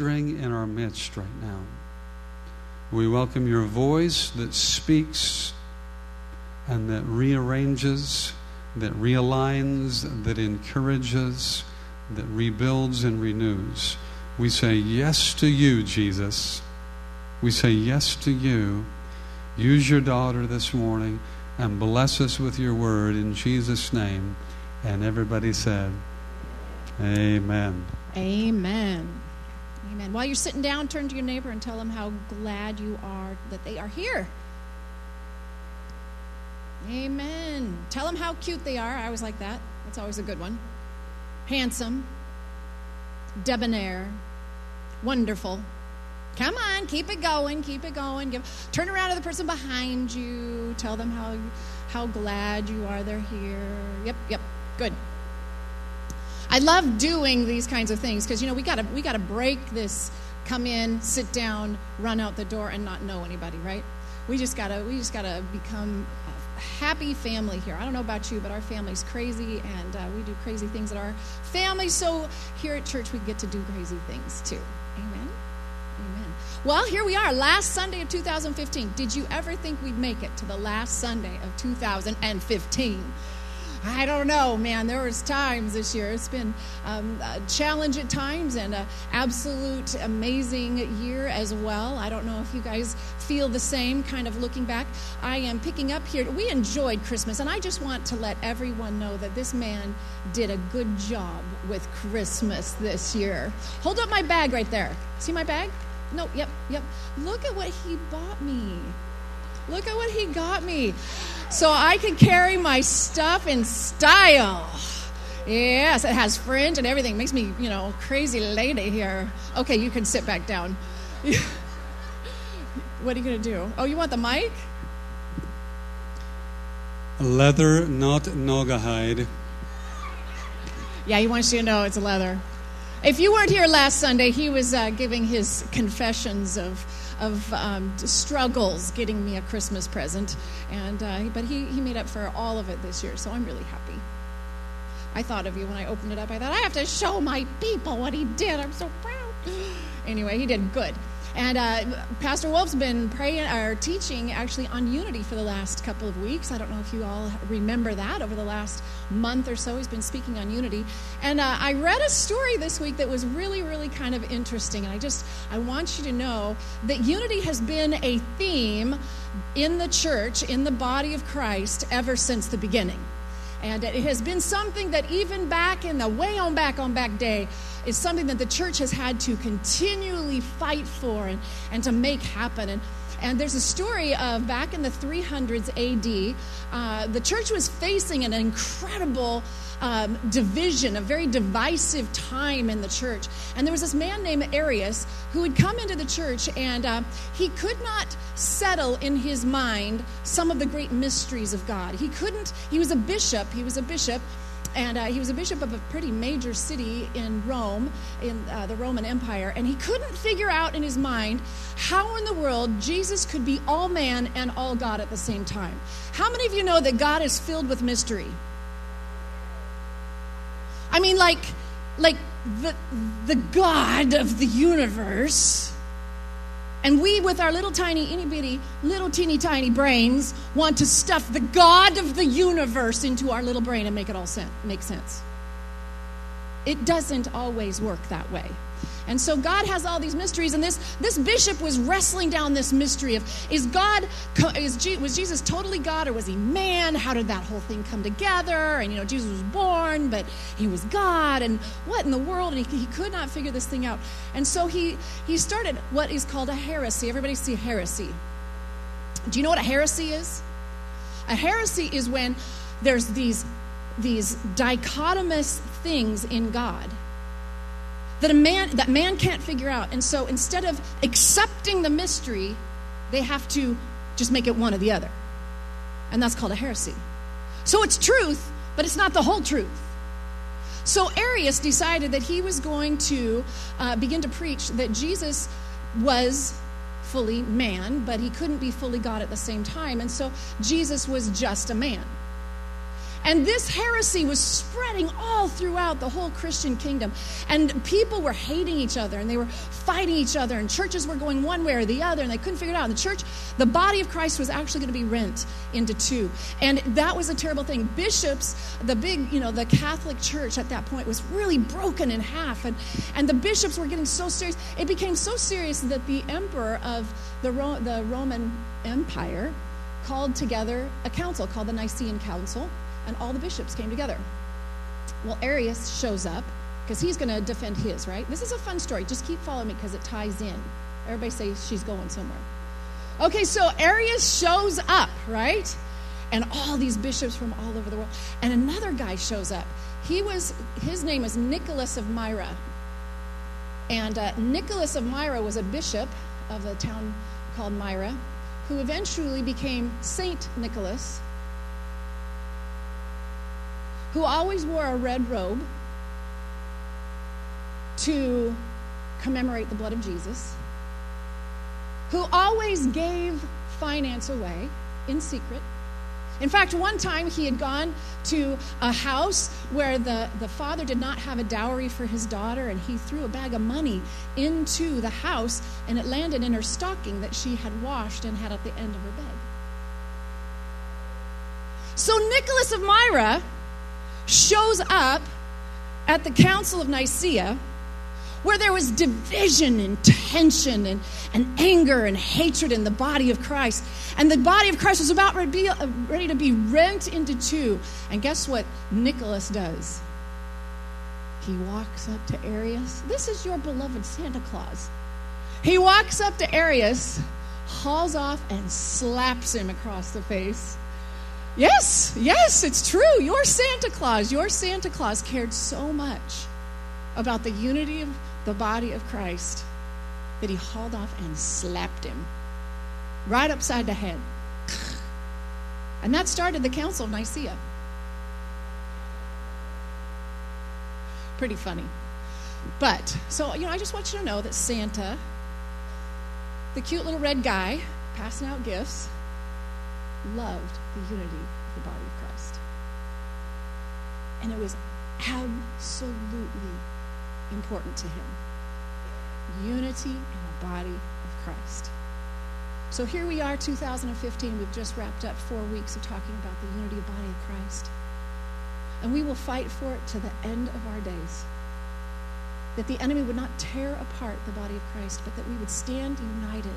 in our midst right now. We welcome your voice that speaks and that rearranges, that realigns, that encourages, that rebuilds and renews. We say yes to you, Jesus. We say yes to you. Use your daughter this morning and bless us with your word in Jesus' name. And everybody said, Amen. Amen. Amen. While you're sitting down, turn to your neighbor and tell them how glad you are that they are here. Amen. Tell them how cute they are. I always like that. That's always a good one. Handsome, debonair, wonderful. Come on, keep it going, keep it going. Give, turn around to the person behind you. Tell them how how glad you are they're here. Yep, yep, good. I love doing these kinds of things because you know we gotta we gotta break this come in, sit down, run out the door, and not know anybody, right? We just gotta we just gotta become a happy family here. I don't know about you, but our family's crazy, and uh, we do crazy things at our family. So here at church, we get to do crazy things too. Amen. Amen. Well, here we are, last Sunday of 2015. Did you ever think we'd make it to the last Sunday of 2015? I don't know, man. There was times this year. It's been um, a challenge at times and an absolute amazing year as well. I don't know if you guys feel the same kind of looking back. I am picking up here. We enjoyed Christmas, and I just want to let everyone know that this man did a good job with Christmas this year. Hold up my bag right there. See my bag? No, yep, yep. Look at what he bought me. Look at what he got me. So I can carry my stuff in style. Yes, it has fringe and everything. Makes me, you know, crazy lady here. Okay, you can sit back down. what are you going to do? Oh, you want the mic? Leather, not Naugahyde. Yeah, he wants you to know it's leather. If you weren't here last Sunday, he was uh, giving his confessions of of um, struggles getting me a Christmas present, and uh, but he he made up for all of it this year, so I'm really happy. I thought of you when I opened it up. I thought I have to show my people what he did. I'm so proud. Anyway, he did good. And uh, Pastor Wolf's been praying or teaching actually on unity for the last couple of weeks. I don't know if you all remember that over the last month or so. He's been speaking on unity. And uh, I read a story this week that was really, really kind of interesting. And I just, I want you to know that unity has been a theme in the church, in the body of Christ, ever since the beginning. And it has been something that even back in the way on back on back day is something that the church has had to continually fight for and, and to make happen. And, and there's a story of back in the 300s AD, uh, the church was facing an incredible um, division, a very divisive time in the church. And there was this man named Arius who had come into the church, and uh, he could not settle in his mind some of the great mysteries of God. He couldn't, he was a bishop, he was a bishop. And uh, he was a bishop of a pretty major city in Rome, in uh, the Roman Empire, and he couldn't figure out in his mind how in the world Jesus could be all man and all God at the same time. How many of you know that God is filled with mystery? I mean, like, like the, the God of the universe. And we, with our little tiny, itty bitty, little teeny tiny brains, want to stuff the God of the universe into our little brain and make it all sen- make sense. It doesn't always work that way. And so God has all these mysteries, and this, this bishop was wrestling down this mystery of is God, is, was Jesus totally God or was he man? How did that whole thing come together? And, you know, Jesus was born, but he was God, and what in the world? And he, he could not figure this thing out. And so he, he started what is called a heresy. Everybody see heresy. Do you know what a heresy is? A heresy is when there's these, these dichotomous things in God that a man that man can't figure out. And so instead of accepting the mystery, they have to just make it one or the other. And that's called a heresy. So it's truth, but it's not the whole truth. So Arius decided that he was going to uh, begin to preach that Jesus was fully man, but he couldn't be fully God at the same time. And so Jesus was just a man. And this heresy was spreading all throughout the whole Christian kingdom. And people were hating each other and they were fighting each other, and churches were going one way or the other, and they couldn't figure it out. And the church, the body of Christ was actually going to be rent into two. And that was a terrible thing. Bishops, the big, you know, the Catholic Church at that point was really broken in half. And, and the bishops were getting so serious. It became so serious that the emperor of the, Ro- the Roman Empire called together a council called the Nicene Council, and all the bishops came together. Well, Arius shows up because he's going to defend his, right? This is a fun story. Just keep following me because it ties in. Everybody say she's going somewhere. Okay, so Arius shows up, right? And all these bishops from all over the world. And another guy shows up. He was, his name is Nicholas of Myra. And uh, Nicholas of Myra was a bishop of a town called Myra, who eventually became Saint Nicholas, who always wore a red robe to commemorate the blood of Jesus, who always gave finance away in secret in fact, one time he had gone to a house where the, the father did not have a dowry for his daughter, and he threw a bag of money into the house, and it landed in her stocking that she had washed and had at the end of her bed. So Nicholas of Myra shows up at the Council of Nicaea where there was division and tension and, and anger and hatred in the body of Christ. And the body of Christ was about ready, ready to be rent into two. And guess what Nicholas does? He walks up to Arius. This is your beloved Santa Claus. He walks up to Arius, hauls off, and slaps him across the face. Yes, yes, it's true. Your Santa Claus, your Santa Claus cared so much about the unity of the body of Christ that he hauled off and slapped him right upside the head. And that started the Council of Nicaea. Pretty funny. But, so, you know, I just want you to know that Santa, the cute little red guy passing out gifts, loved the unity of the body of Christ. And it was absolutely important to him unity in the body of Christ. So here we are, 2015. We've just wrapped up four weeks of talking about the unity of body of Christ. And we will fight for it to the end of our days. That the enemy would not tear apart the body of Christ, but that we would stand united.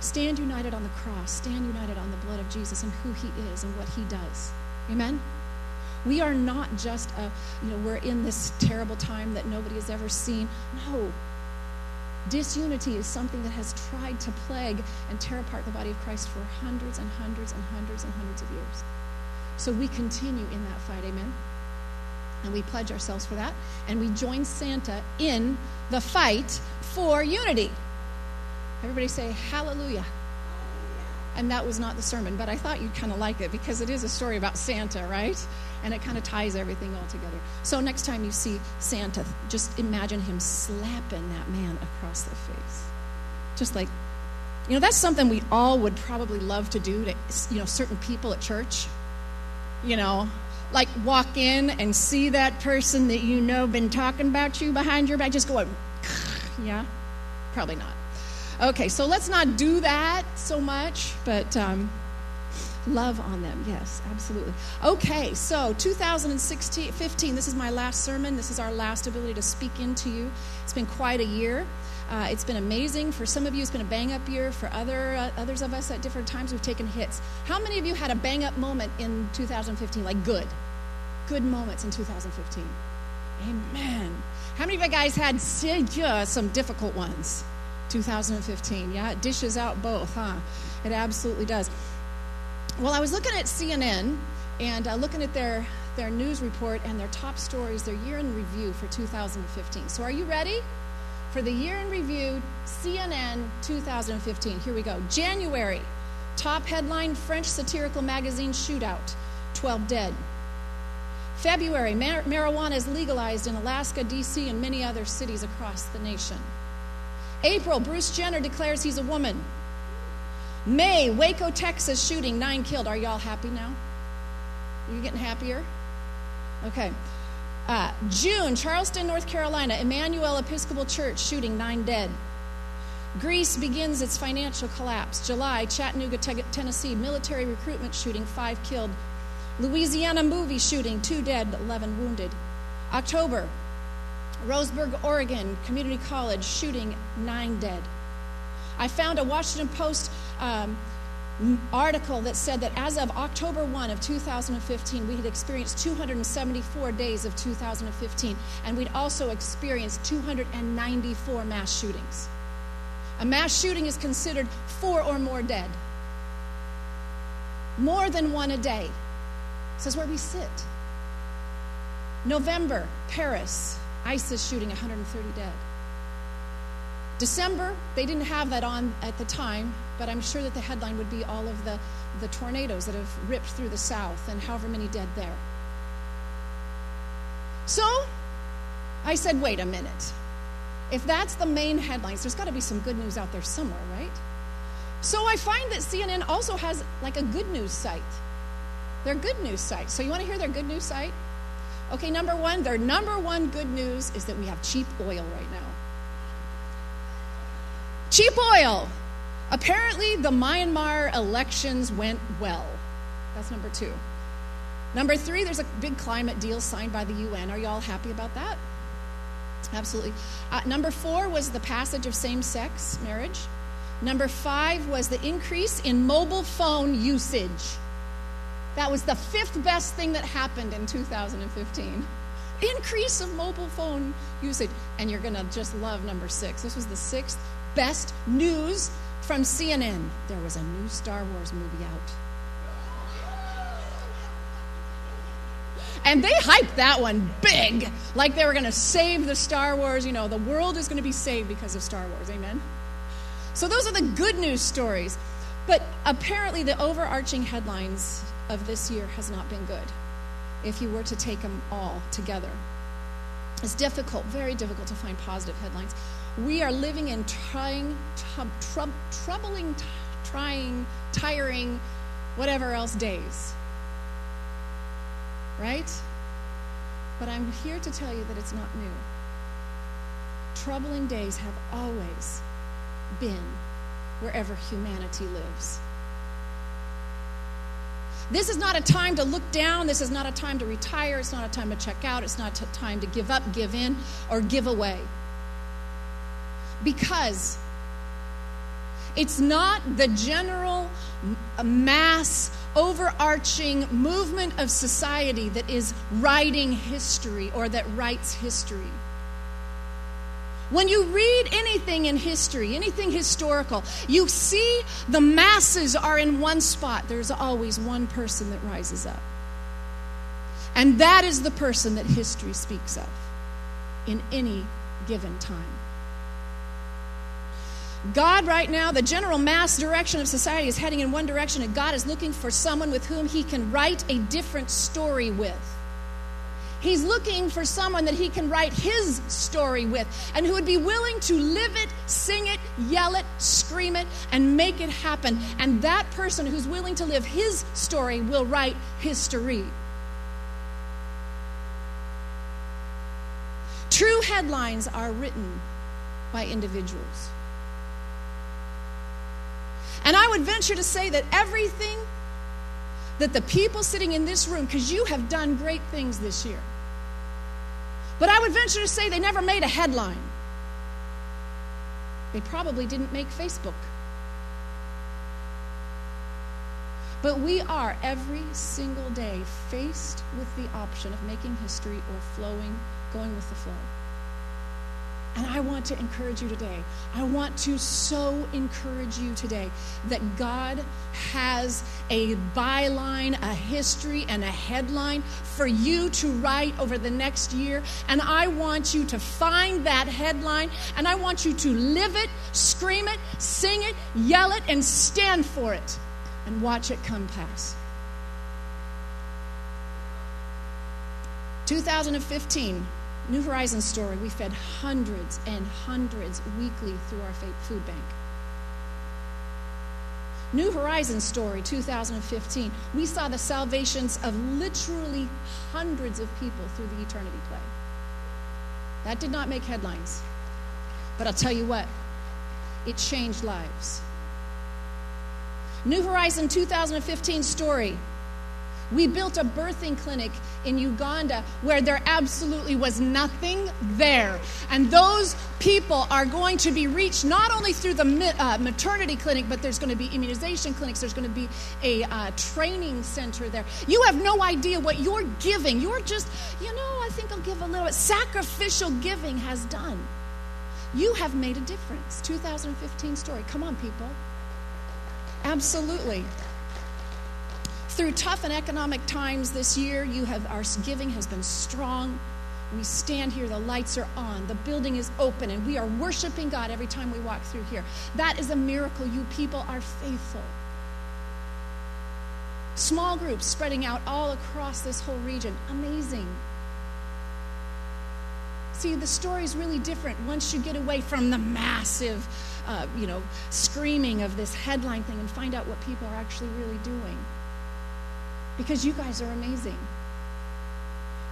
Stand united on the cross, stand united on the blood of Jesus and who he is and what he does. Amen? We are not just a, you know, we're in this terrible time that nobody has ever seen. No. Disunity is something that has tried to plague and tear apart the body of Christ for hundreds and hundreds and hundreds and hundreds of years. So we continue in that fight, amen? And we pledge ourselves for that. And we join Santa in the fight for unity. Everybody say, Hallelujah. And that was not the sermon, but I thought you'd kind of like it because it is a story about Santa, right? and it kind of ties everything all together. So next time you see Santa, just imagine him slapping that man across the face. Just like, you know, that's something we all would probably love to do to, you know, certain people at church. You know, like walk in and see that person that you know been talking about you behind your back, just going, yeah, probably not. Okay, so let's not do that so much, but um, love on them. Yes, absolutely. Okay, so 2016, 15, this is my last sermon. This is our last ability to speak into you. It's been quite a year. Uh, it's been amazing. For some of you, it's been a bang up year. For other uh, others of us, at different times, we've taken hits. How many of you had a bang up moment in 2015? Like good, good moments in 2015. Amen. How many of you guys had some difficult ones? 2015. Yeah, it dishes out both, huh? It absolutely does. Well, I was looking at CNN and uh, looking at their, their news report and their top stories, their year in review for 2015. So, are you ready for the year in review, CNN 2015? Here we go. January, top headline French satirical magazine shootout 12 dead. February, mar- marijuana is legalized in Alaska, D.C., and many other cities across the nation. April, Bruce Jenner declares he's a woman. May, Waco, Texas shooting, nine killed. Are y'all happy now? Are You getting happier? Okay. Uh, June, Charleston, North Carolina, Emmanuel Episcopal Church shooting, nine dead. Greece begins its financial collapse. July, Chattanooga, Tennessee, military recruitment shooting, five killed. Louisiana movie shooting, two dead, 11 wounded. October, Roseburg, Oregon, community college shooting, nine dead. I found a Washington Post um, article that said that as of October 1 of 2015, we had experienced 274 days of 2015, and we'd also experienced 294 mass shootings. A mass shooting is considered four or more dead. More than one a day. This is where we sit. November, Paris, ISIS shooting 130 dead. December, they didn't have that on at the time, but I'm sure that the headline would be all of the, the tornadoes that have ripped through the South and however many dead there. So I said, wait a minute. If that's the main headlines, there's got to be some good news out there somewhere, right? So I find that CNN also has like a good news site. Their good news site. So you want to hear their good news site? Okay, number one, their number one good news is that we have cheap oil right now. Cheap oil. Apparently, the Myanmar elections went well. That's number two. Number three, there's a big climate deal signed by the UN. Are you all happy about that? Absolutely. Uh, number four was the passage of same sex marriage. Number five was the increase in mobile phone usage. That was the fifth best thing that happened in 2015. Increase of mobile phone usage. And you're going to just love number six. This was the sixth best news from CNN. There was a new Star Wars movie out. And they hyped that one big, like they were going to save the Star Wars. You know, the world is going to be saved because of Star Wars. Amen? So, those are the good news stories. But apparently, the overarching headlines of this year has not been good if you were to take them all together. It's difficult, very difficult to find positive headlines. We are living in trying, troubling, trying, tiring, whatever else days. Right? But I'm here to tell you that it's not new. Troubling days have always been wherever humanity lives. This is not a time to look down. This is not a time to retire. It's not a time to check out. It's not a time to give up, give in, or give away because it's not the general mass overarching movement of society that is writing history or that writes history. When you read anything in history, anything historical, you see the masses are in one spot. There's always one person that rises up. And that is the person that history speaks of in any given time. God, right now, the general mass direction of society is heading in one direction, and God is looking for someone with whom He can write a different story with. He's looking for someone that He can write His story with, and who would be willing to live it, sing it, yell it, scream it, and make it happen. And that person who's willing to live His story will write history. True headlines are written by individuals. And I would venture to say that everything that the people sitting in this room, because you have done great things this year, but I would venture to say they never made a headline. They probably didn't make Facebook. But we are every single day faced with the option of making history or flowing, going with the flow. And I want to encourage you today. I want to so encourage you today that God has a byline, a history, and a headline for you to write over the next year. And I want you to find that headline and I want you to live it, scream it, sing it, yell it, and stand for it and watch it come pass. 2015 New Horizons story, we fed hundreds and hundreds weekly through our food bank. New Horizons story 2015. We saw the salvations of literally hundreds of people through the eternity play. That did not make headlines. But I'll tell you what, it changed lives. New Horizon 2015 story. We built a birthing clinic in Uganda where there absolutely was nothing there. And those people are going to be reached not only through the uh, maternity clinic, but there's going to be immunization clinics, there's going to be a uh, training center there. You have no idea what you're giving. You're just, you know, I think I'll give a little bit. Sacrificial giving has done. You have made a difference. 2015 story. Come on, people. Absolutely. Through tough and economic times this year, you have our giving has been strong. We stand here, the lights are on, the building is open, and we are worshiping God every time we walk through here. That is a miracle. You people are faithful. Small groups spreading out all across this whole region. Amazing. See, the story is really different once you get away from the massive, uh, you know, screaming of this headline thing and find out what people are actually really doing because you guys are amazing.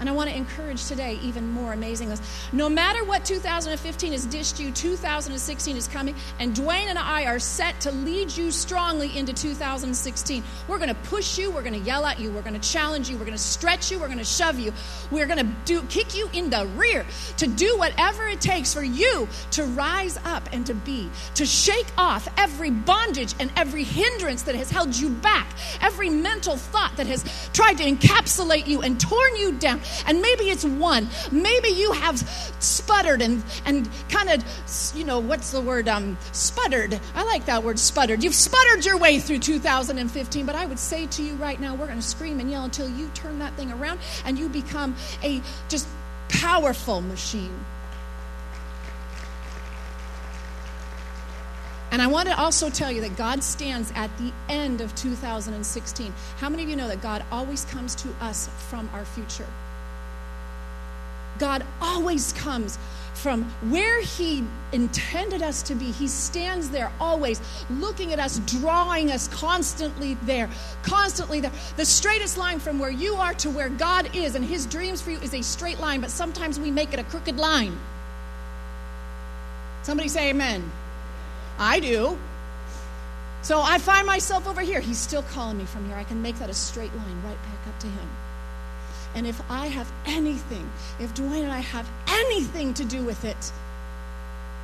And I want to encourage today even more amazing this. No matter what 2015 has dished you, 2016 is coming, and Dwayne and I are set to lead you strongly into 2016. We're going to push you, we're going to yell at you, we're going to challenge you, we're going to stretch you, we're going to shove you, we're going to do kick you in the rear to do whatever it takes for you to rise up and to be, to shake off every bondage and every hindrance that has held you back, every mental thought that has tried to encapsulate you and torn you down. And maybe it's one. Maybe you have sputtered and, and kind of, you know, what's the word? Um, sputtered. I like that word, sputtered. You've sputtered your way through 2015, but I would say to you right now, we're going to scream and yell until you turn that thing around and you become a just powerful machine. And I want to also tell you that God stands at the end of 2016. How many of you know that God always comes to us from our future? God always comes from where He intended us to be. He stands there always, looking at us, drawing us constantly there, constantly there. The straightest line from where you are to where God is and His dreams for you is a straight line, but sometimes we make it a crooked line. Somebody say amen. I do. So I find myself over here. He's still calling me from here. I can make that a straight line right back up to Him. And if I have anything, if Dwayne and I have anything to do with it,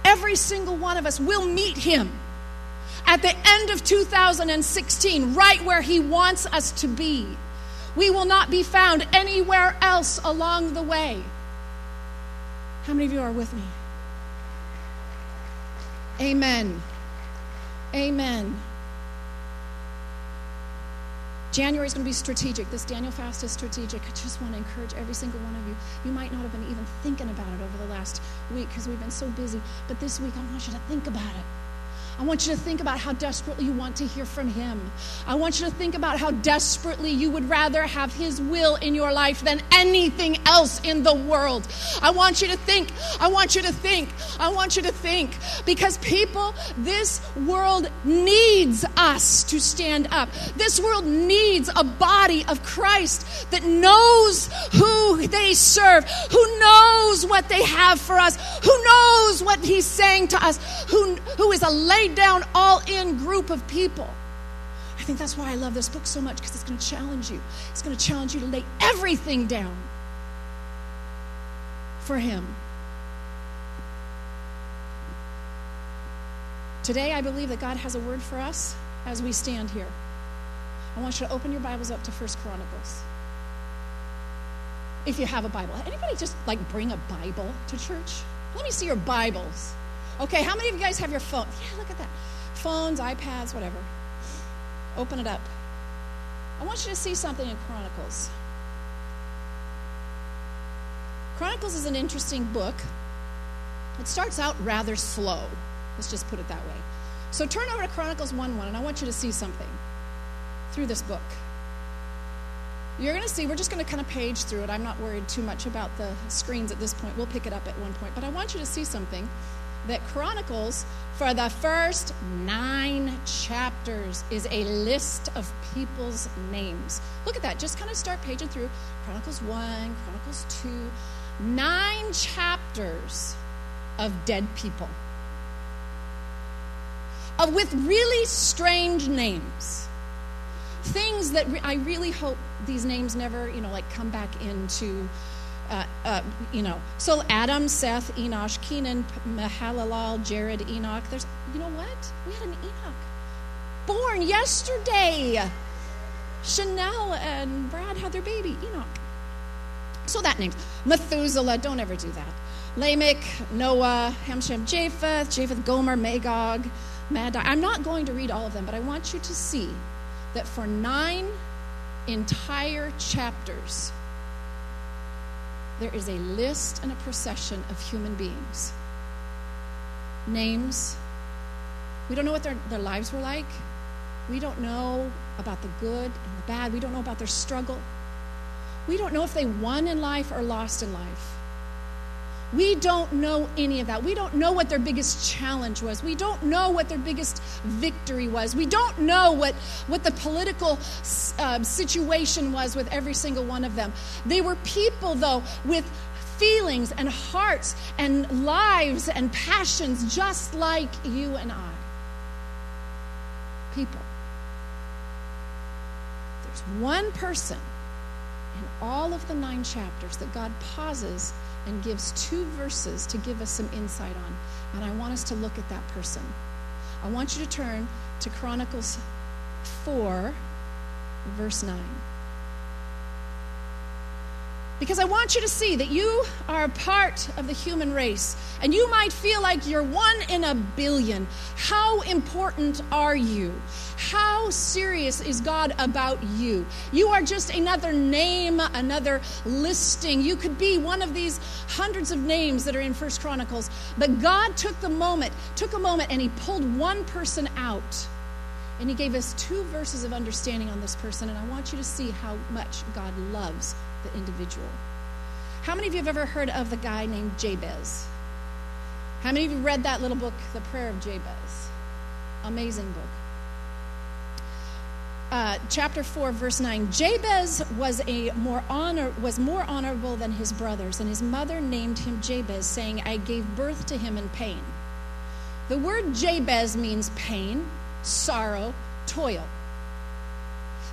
every single one of us will meet him at the end of 2016, right where he wants us to be. We will not be found anywhere else along the way. How many of you are with me? Amen. Amen. January is going to be strategic. This Daniel fast is strategic. I just want to encourage every single one of you. You might not have been even thinking about it over the last week because we've been so busy, but this week I want you to think about it. I want you to think about how desperately you want to hear from Him. I want you to think about how desperately you would rather have His will in your life than anything else in the world. I want you to think, I want you to think, I want you to think. Because people, this world needs us to stand up. This world needs a body of Christ that knows who they serve, who knows what they have for us, who knows what He's saying to us, who, who is a lady down, all in group of people. I think that's why I love this book so much because it's going to challenge you. It's going to challenge you to lay everything down for Him. Today, I believe that God has a word for us as we stand here. I want you to open your Bibles up to First Chronicles. If you have a Bible. Anybody just like bring a Bible to church? Let me see your Bibles. Okay, how many of you guys have your phone? Yeah, look at that. Phones, iPads, whatever. Open it up. I want you to see something in Chronicles. Chronicles is an interesting book. It starts out rather slow. Let's just put it that way. So turn over to Chronicles 1 1, and I want you to see something through this book. you're going to see, we're just going to kind of page through it. I'm not worried too much about the screens at this point. We'll pick it up at one point. But I want you to see something that Chronicles, for the first nine chapters, is a list of people's names. Look at that. Just kind of start paging through Chronicles 1, Chronicles 2. Nine chapters of dead people. Of with really strange names things that re- I really hope these names never, you know, like come back into, uh, uh, you know. So Adam, Seth, Enosh, Kenan, Mahalalel, Jared, Enoch. There's, you know what? We had an Enoch born yesterday. Chanel and Brad had their baby, Enoch. So that name's Methuselah. Don't ever do that. Lamech, Noah, Ham, Shem, Japheth, Japheth, Gomer, Magog, Madai. I'm not going to read all of them, but I want you to see that for nine entire chapters, there is a list and a procession of human beings. Names. We don't know what their, their lives were like. We don't know about the good and the bad. We don't know about their struggle. We don't know if they won in life or lost in life. We don't know any of that. We don't know what their biggest challenge was. We don't know what their biggest victory was. We don't know what, what the political uh, situation was with every single one of them. They were people, though, with feelings and hearts and lives and passions just like you and I. People. There's one person all of the nine chapters that God pauses and gives two verses to give us some insight on. And I want us to look at that person. I want you to turn to Chronicles 4, verse 9. Because I want you to see that you are a part of the human race. And you might feel like you're one in a billion. How important are you? How serious is God about you? You are just another name, another listing. You could be one of these hundreds of names that are in First Chronicles. But God took the moment, took a moment, and He pulled one person out. And He gave us two verses of understanding on this person. And I want you to see how much God loves the individual. How many of you have ever heard of the guy named Jabez? How many of you read that little book, The Prayer of Jabez? Amazing book. Uh, chapter 4 verse 9 jabez was a more honor was more honorable than his brothers and his mother named him jabez saying i gave birth to him in pain the word jabez means pain sorrow toil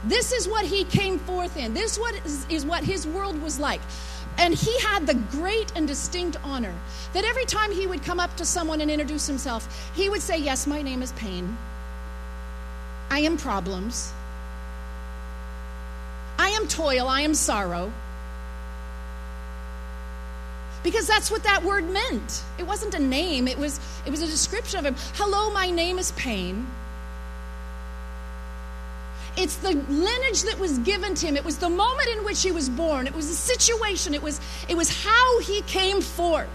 this is what he came forth in. This what is, is what his world was like. And he had the great and distinct honor that every time he would come up to someone and introduce himself, he would say, Yes, my name is Pain. I am problems. I am toil. I am sorrow. Because that's what that word meant. It wasn't a name, it was, it was a description of him. Hello, my name is Pain. It's the lineage that was given to him. It was the moment in which he was born. It was the situation. It was, it was how he came forth.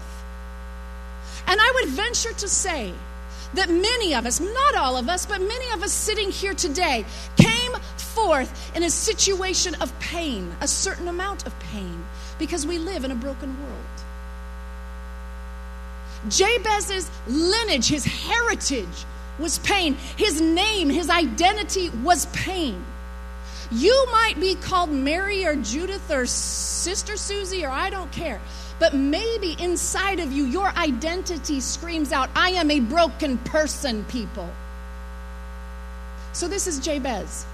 And I would venture to say that many of us, not all of us, but many of us sitting here today, came forth in a situation of pain, a certain amount of pain, because we live in a broken world. Jabez's lineage, his heritage, was pain. His name, his identity was pain. You might be called Mary or Judith or Sister Susie or I don't care. But maybe inside of you, your identity screams out, I am a broken person, people. So this is Jabez.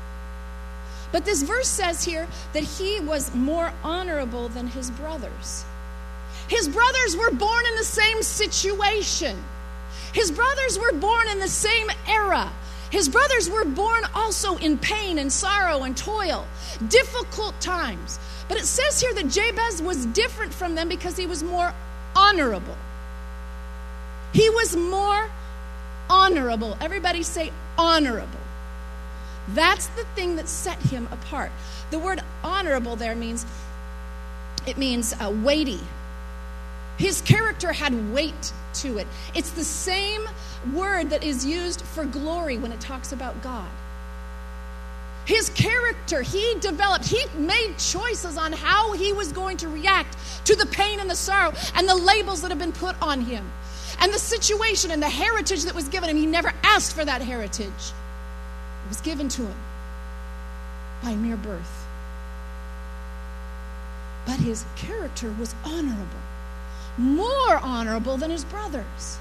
But this verse says here that he was more honorable than his brothers. His brothers were born in the same situation. His brothers were born in the same era. His brothers were born also in pain and sorrow and toil, difficult times. But it says here that Jabez was different from them because he was more honorable. He was more honorable. Everybody say honorable. That's the thing that set him apart. The word honorable there means it means uh, weighty. His character had weight to it. It's the same word that is used for glory when it talks about God. His character, he developed, he made choices on how he was going to react to the pain and the sorrow and the labels that have been put on him and the situation and the heritage that was given him. He never asked for that heritage, it was given to him by mere birth. But his character was honorable, more honorable than his brothers,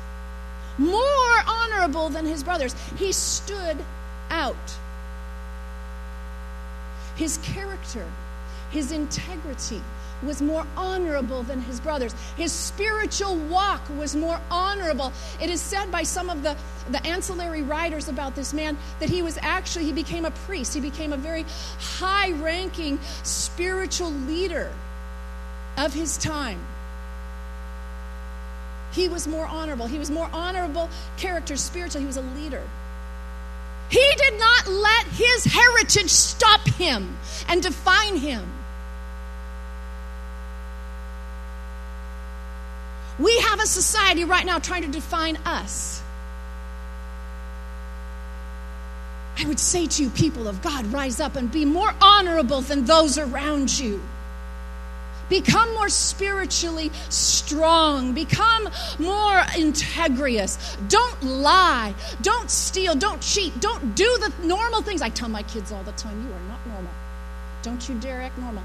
more honorable than his brothers. He stood out. His character, his integrity, was more honorable than his brothers. His spiritual walk was more honorable. It is said by some of the, the ancillary writers about this man that he was actually, he became a priest. He became a very high ranking spiritual leader of his time. He was more honorable. He was more honorable character spiritual. He was a leader. He did not let his heritage stop him and define him. We have a society right now trying to define us. I would say to you, people of God, rise up and be more honorable than those around you. Become more spiritually strong. Become more integrious. Don't lie. Don't steal. Don't cheat. Don't do the normal things. I tell my kids all the time you are not normal. Don't you dare act normal.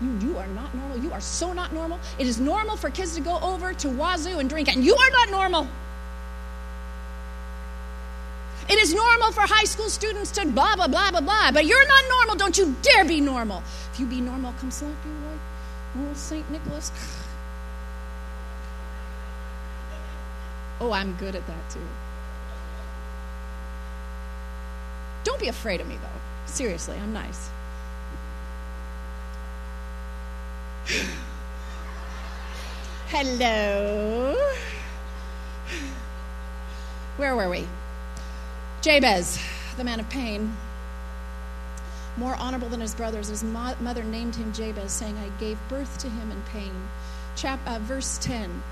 You, you are not normal. You are so not normal. It is normal for kids to go over to Wazzu and drink, and you are not normal. It is normal for high school students to blah, blah, blah, blah, blah, but you're not normal. Don't you dare be normal. If you be normal, come slap you like old St. Nicholas. Oh, I'm good at that too. Don't be afraid of me, though. Seriously, I'm nice. Hello. Where were we? Jabez, the man of pain, more honorable than his brothers. His mo- mother named him Jabez, saying, I gave birth to him in pain. Chap- uh, verse 10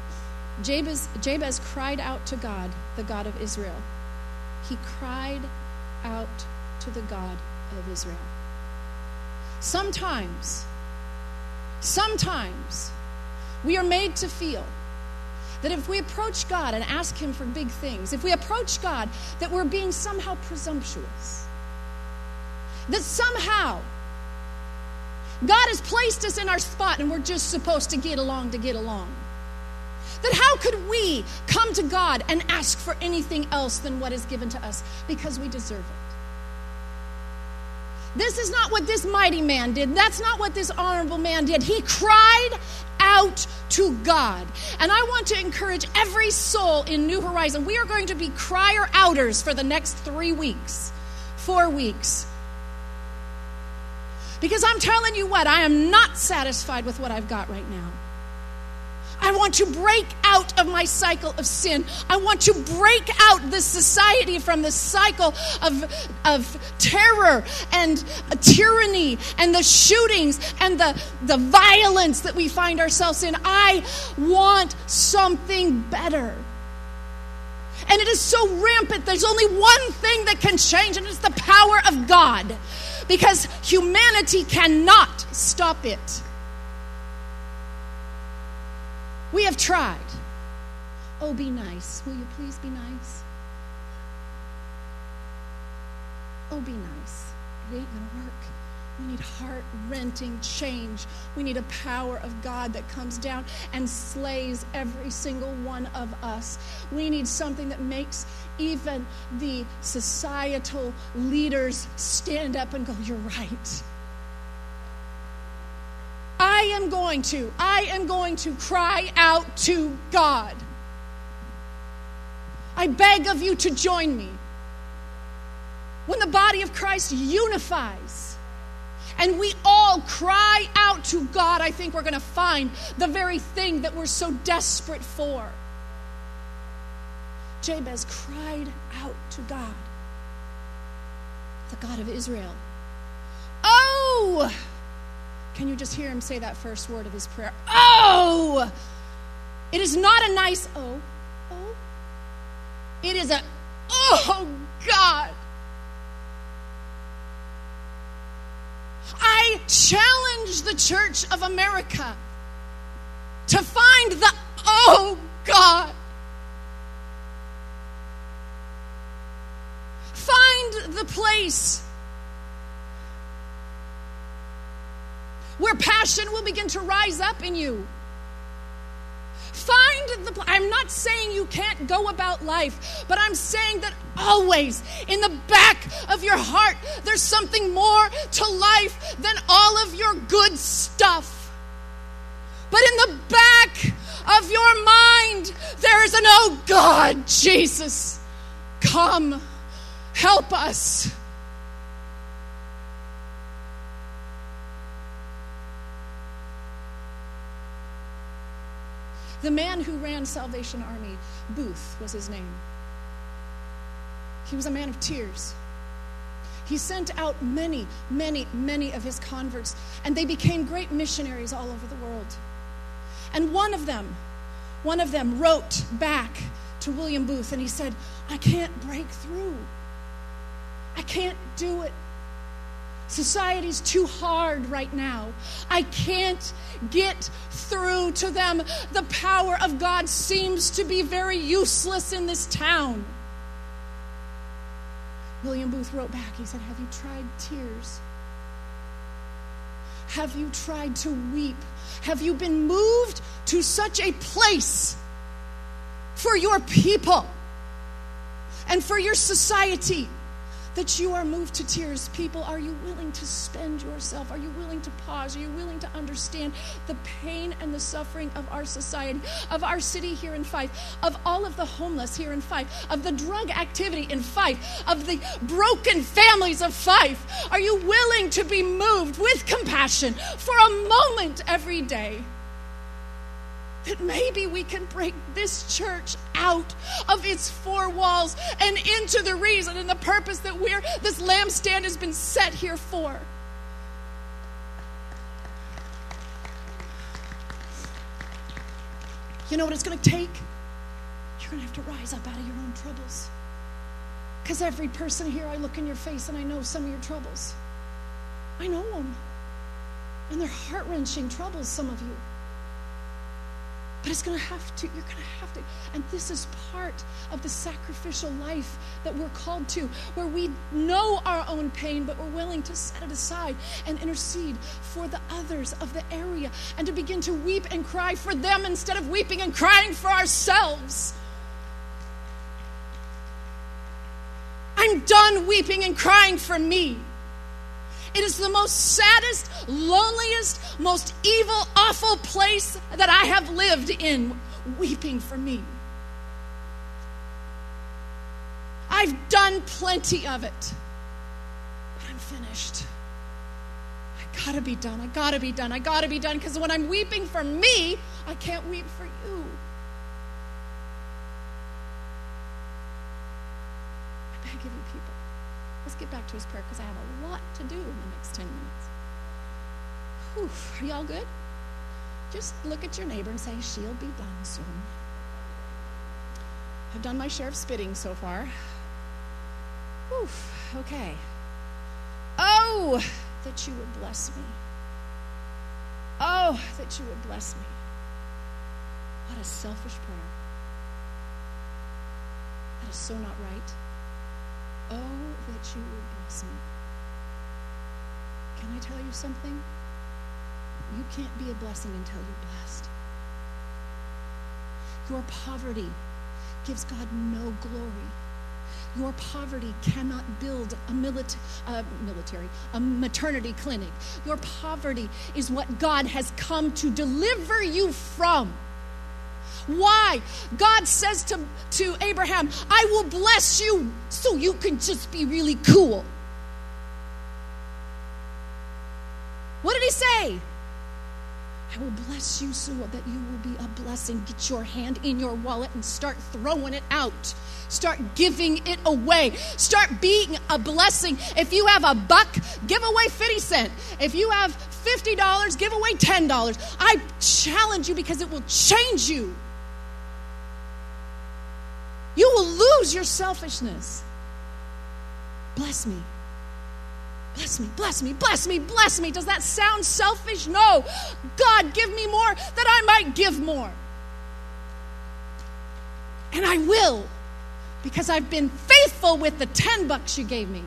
Jabez, Jabez cried out to God, the God of Israel. He cried out to the God of Israel. Sometimes, Sometimes we are made to feel that if we approach God and ask Him for big things, if we approach God, that we're being somehow presumptuous. That somehow God has placed us in our spot and we're just supposed to get along to get along. That how could we come to God and ask for anything else than what is given to us because we deserve it? This is not what this mighty man did. That's not what this honorable man did. He cried out to God. And I want to encourage every soul in New Horizon. We are going to be crier outers for the next three weeks, four weeks. Because I'm telling you what, I am not satisfied with what I've got right now. I want to break out of my cycle of sin. I want to break out this society from the cycle of, of terror and tyranny and the shootings and the, the violence that we find ourselves in. I want something better. And it is so rampant. There's only one thing that can change, and it's the power of God. Because humanity cannot stop it. We have tried. Oh, be nice. Will you please be nice? Oh, be nice. It ain't going to work. We need heart renting change. We need a power of God that comes down and slays every single one of us. We need something that makes even the societal leaders stand up and go, You're right. I going to, I am going to cry out to God. I beg of you to join me. When the body of Christ unifies and we all cry out to God, I think we're going to find the very thing that we're so desperate for. Jabez cried out to God, the God of Israel. Oh! Can you just hear him say that first word of his prayer? Oh! It is not a nice oh, oh. It is a oh God. I challenge the Church of America to find the, oh God, find the place where passion will begin to rise up in you. Find the, I'm not saying you can't go about life, but I'm saying that always in the back of your heart, there's something more to life than all of your good stuff. But in the back of your mind, there is an, oh God, Jesus, come, help us. The man who ran Salvation Army, Booth was his name. He was a man of tears. He sent out many, many, many of his converts, and they became great missionaries all over the world. And one of them, one of them wrote back to William Booth and he said, I can't break through. I can't do it. Society's too hard right now. I can't get through to them. The power of God seems to be very useless in this town. William Booth wrote back, he said, Have you tried tears? Have you tried to weep? Have you been moved to such a place for your people and for your society? That you are moved to tears. People, are you willing to spend yourself? Are you willing to pause? Are you willing to understand the pain and the suffering of our society, of our city here in Fife, of all of the homeless here in Fife, of the drug activity in Fife, of the broken families of Fife? Are you willing to be moved with compassion for a moment every day? That maybe we can break this church out of its four walls and into the reason and the purpose that we're this lampstand has been set here for. You know what it's going to take? You're going to have to rise up out of your own troubles. Because every person here, I look in your face and I know some of your troubles. I know them. And they're heart wrenching troubles, some of you. But it's going to have to, you're going to have to. And this is part of the sacrificial life that we're called to, where we know our own pain, but we're willing to set it aside and intercede for the others of the area and to begin to weep and cry for them instead of weeping and crying for ourselves. I'm done weeping and crying for me. It is the most saddest, loneliest, most evil, awful place that I have lived in, weeping for me. I've done plenty of it, but I'm finished. I gotta be done. I gotta be done. I gotta be done because when I'm weeping for me, I can't weep for you. I beg of you, people. Let's get back to his prayer because I have a lot to do in the next 10 minutes. Whew, are y'all good? Just look at your neighbor and say, She'll be done soon. I've done my share of spitting so far. Whew, okay. Oh, that you would bless me. Oh, that you would bless me. What a selfish prayer. That is so not right. Oh, that you would bless me. Can I tell you something? You can't be a blessing until you're blessed. Your poverty gives God no glory. Your poverty cannot build a uh, military, a maternity clinic. Your poverty is what God has come to deliver you from. Why? God says to, to Abraham, I will bless you so you can just be really cool. What did he say? I will bless you so that you will be a blessing. Get your hand in your wallet and start throwing it out. Start giving it away. Start being a blessing. If you have a buck, give away 50 cents. If you have $50, give away $10. I challenge you because it will change you. You will lose your selfishness. Bless me. Bless me, bless me, bless me, bless me. Does that sound selfish? No. God, give me more that I might give more. And I will because I've been faithful with the 10 bucks you gave me.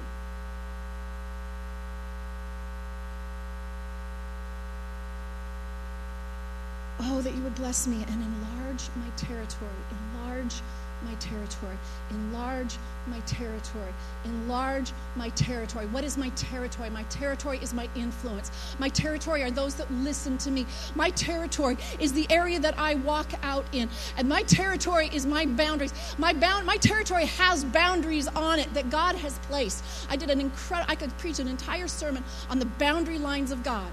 Oh, that you would bless me and enlarge my territory. Enlarge my territory. Enlarge my territory. Enlarge my territory. What is my territory? My territory is my influence. My territory are those that listen to me. My territory is the area that I walk out in. And my territory is my boundaries. My bound my territory has boundaries on it that God has placed. I did an incredible I could preach an entire sermon on the boundary lines of God.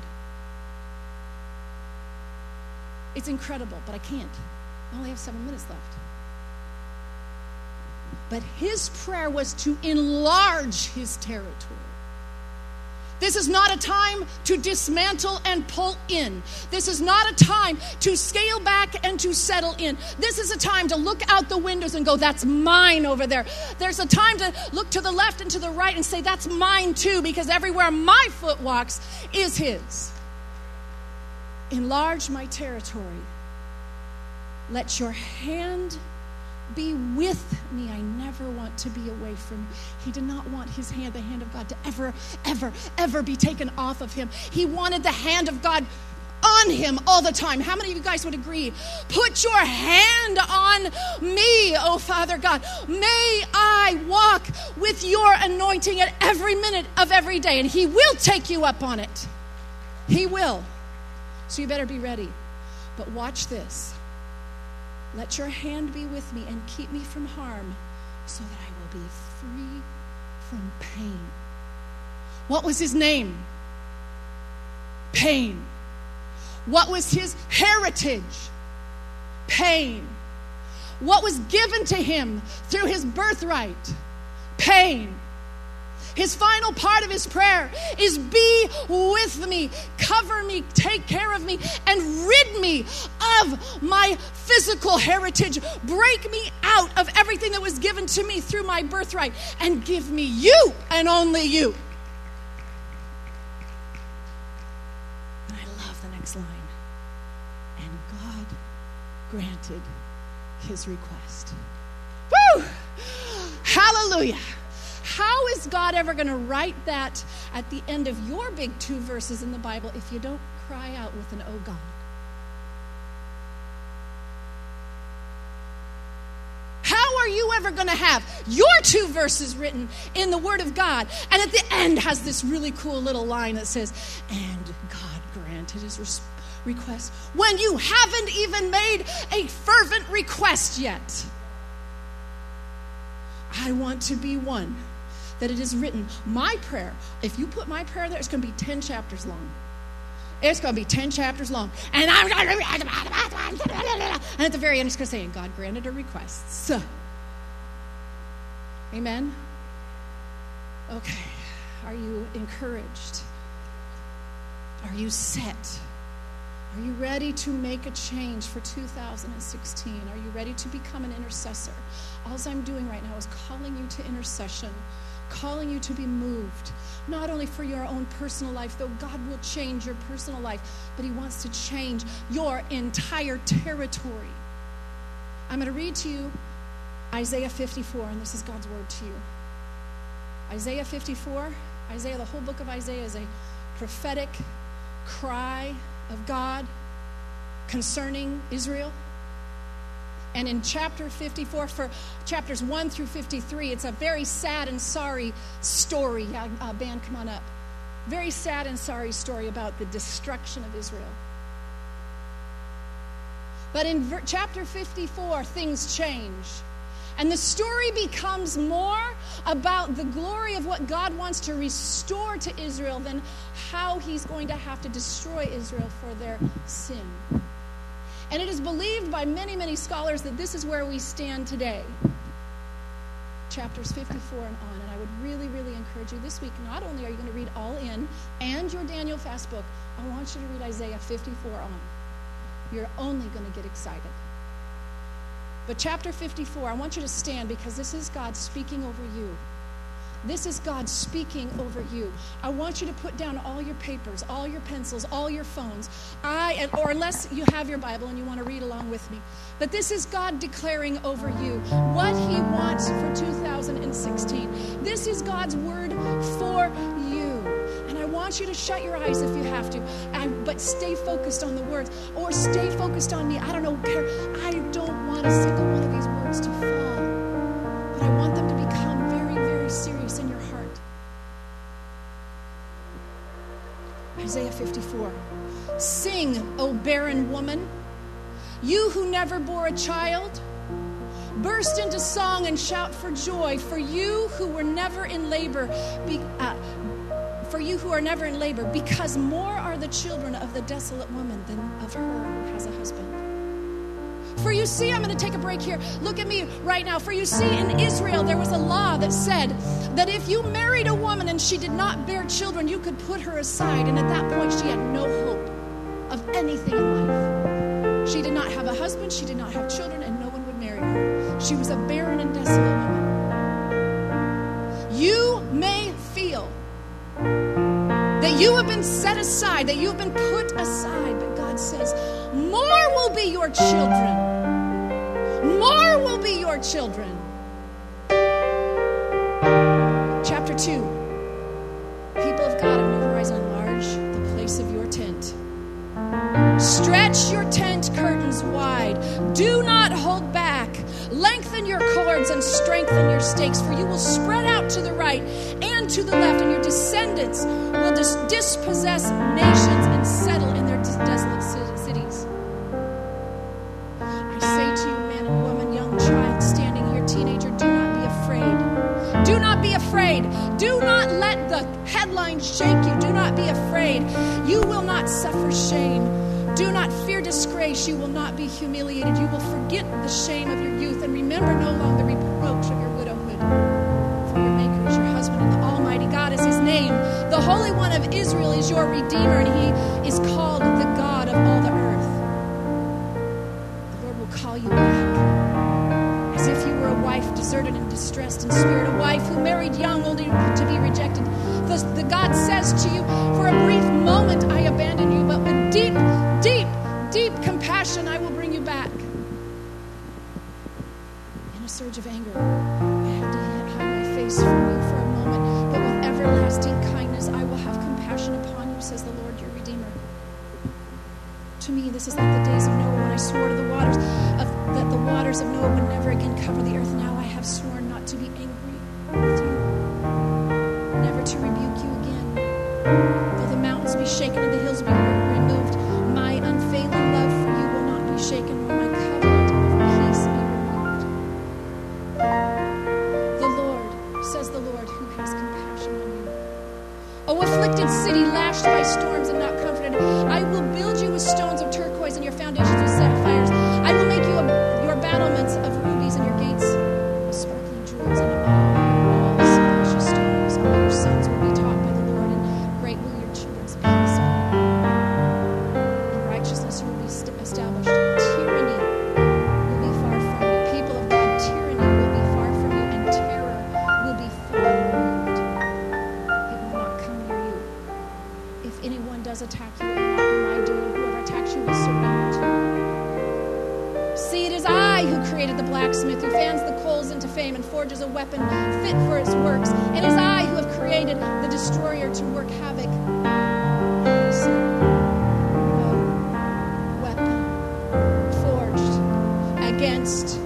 It's incredible, but I can't. I only have 7 minutes left. But his prayer was to enlarge his territory. This is not a time to dismantle and pull in. This is not a time to scale back and to settle in. This is a time to look out the windows and go, That's mine over there. There's a time to look to the left and to the right and say, That's mine too, because everywhere my foot walks is his. Enlarge my territory. Let your hand be with me. I never want to be away from you. He did not want his hand, the hand of God, to ever, ever, ever be taken off of him. He wanted the hand of God on him all the time. How many of you guys would agree? Put your hand on me, oh Father God. May I walk with your anointing at every minute of every day, and He will take you up on it. He will. So you better be ready. But watch this. Let your hand be with me and keep me from harm so that I will be free from pain. What was his name? Pain. What was his heritage? Pain. What was given to him through his birthright? Pain. His final part of his prayer is be with me, cover me, take care of me, and rid me of my physical heritage. Break me out of everything that was given to me through my birthright and give me you and only you. And I love the next line. And God granted his request. Woo! Hallelujah. How is God ever going to write that at the end of your big two verses in the Bible if you don't cry out with an oh God? How are you ever going to have your two verses written in the Word of God and at the end has this really cool little line that says, and God granted his request when you haven't even made a fervent request yet? I want to be one that it is written, my prayer, if you put my prayer there, it's going to be 10 chapters long. It's going to be 10 chapters long. And I'm and at the very end, it's going to say, and God granted her requests. Amen? Okay. Are you encouraged? Are you set? Are you ready to make a change for 2016? Are you ready to become an intercessor? All I'm doing right now is calling you to intercession calling you to be moved, not only for your own personal life, though God will change your personal life, but He wants to change your entire territory. I'm going to read to you Isaiah 54, and this is God's word to you. Isaiah 54, Isaiah, the whole book of Isaiah is a prophetic cry of God concerning Israel. And in chapter 54, for chapters 1 through 53, it's a very sad and sorry story. Uh, uh, band, come on up. Very sad and sorry story about the destruction of Israel. But in ver- chapter 54, things change. And the story becomes more about the glory of what God wants to restore to Israel than how he's going to have to destroy Israel for their sin. And it is believed by many, many scholars that this is where we stand today. Chapters 54 and on. And I would really, really encourage you this week, not only are you going to read all in and your Daniel fast book, I want you to read Isaiah 54 on. You're only going to get excited. But chapter 54, I want you to stand because this is God speaking over you. This is God speaking over you. I want you to put down all your papers, all your pencils, all your phones. I or unless you have your Bible and you want to read along with me. But this is God declaring over you what he wants for 2016. This is God's word for you. And I want you to shut your eyes if you have to, I, but stay focused on the words or stay focused on me. I don't know. care. I don't want a single one of these words to fall, but I want them to Isaiah 54. Sing, O barren woman, you who never bore a child. Burst into song and shout for joy, for you who were never in labor, be, uh, for you who are never in labor, because more are the children of the desolate woman than of her who has a husband. For you see, I'm going to take a break here. Look at me right now. For you see, in Israel, there was a law that said that if you married a woman and she did not bear children, you could put her aside. And at that point, she had no hope of anything in life. She did not have a husband, she did not have children, and no one would marry her. She was a barren and desolate woman. You may feel that you have been set aside, that you have been put aside, but God says, more will be your children more will be your children. Chapter 2 People of God of New Horizon, enlarge the place of your tent. Stretch your tent curtains wide. Do not hold back. Lengthen your cords and strengthen your stakes, for you will spread out to the right and to the left, and your descendants will dis- dispossess nations and settle You will not be humiliated. You will forget the shame of your youth and remember no longer the reproach of your widowhood. For your Maker is your husband, and the Almighty God is his name. The Holy One of Israel is your Redeemer, and he is called the God of all the earth. The Lord will call you back as if you were a wife deserted and distressed in spirit, a wife who married young only to be rejected. The, the God says to you, For a brief moment I abandon you, but compassion I will bring you back. In a surge of anger, I had to hide my face from you for a moment, but with everlasting kindness I will have compassion upon you, says the Lord your Redeemer. To me, this is like the days of Noah when I swore to the waters of, that the waters of Noah would never again cover the earth. Now I have sworn not to be angry with you, never to rebuke you again. Though the mountains be shaken and the hills be does attack you, it will not be doing. Whoever attacks you will surrender you. See, it is I who created the blacksmith, who fans the coals into flame and forges a weapon fit for its works. It is I who have created the destroyer to work havoc. No uh, weapon forged against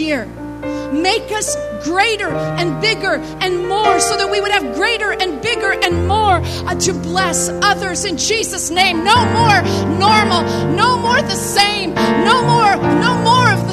year. Make us greater and bigger and more so that we would have greater and bigger and more uh, to bless others in Jesus' name. No more normal, no more the same, no more, no more of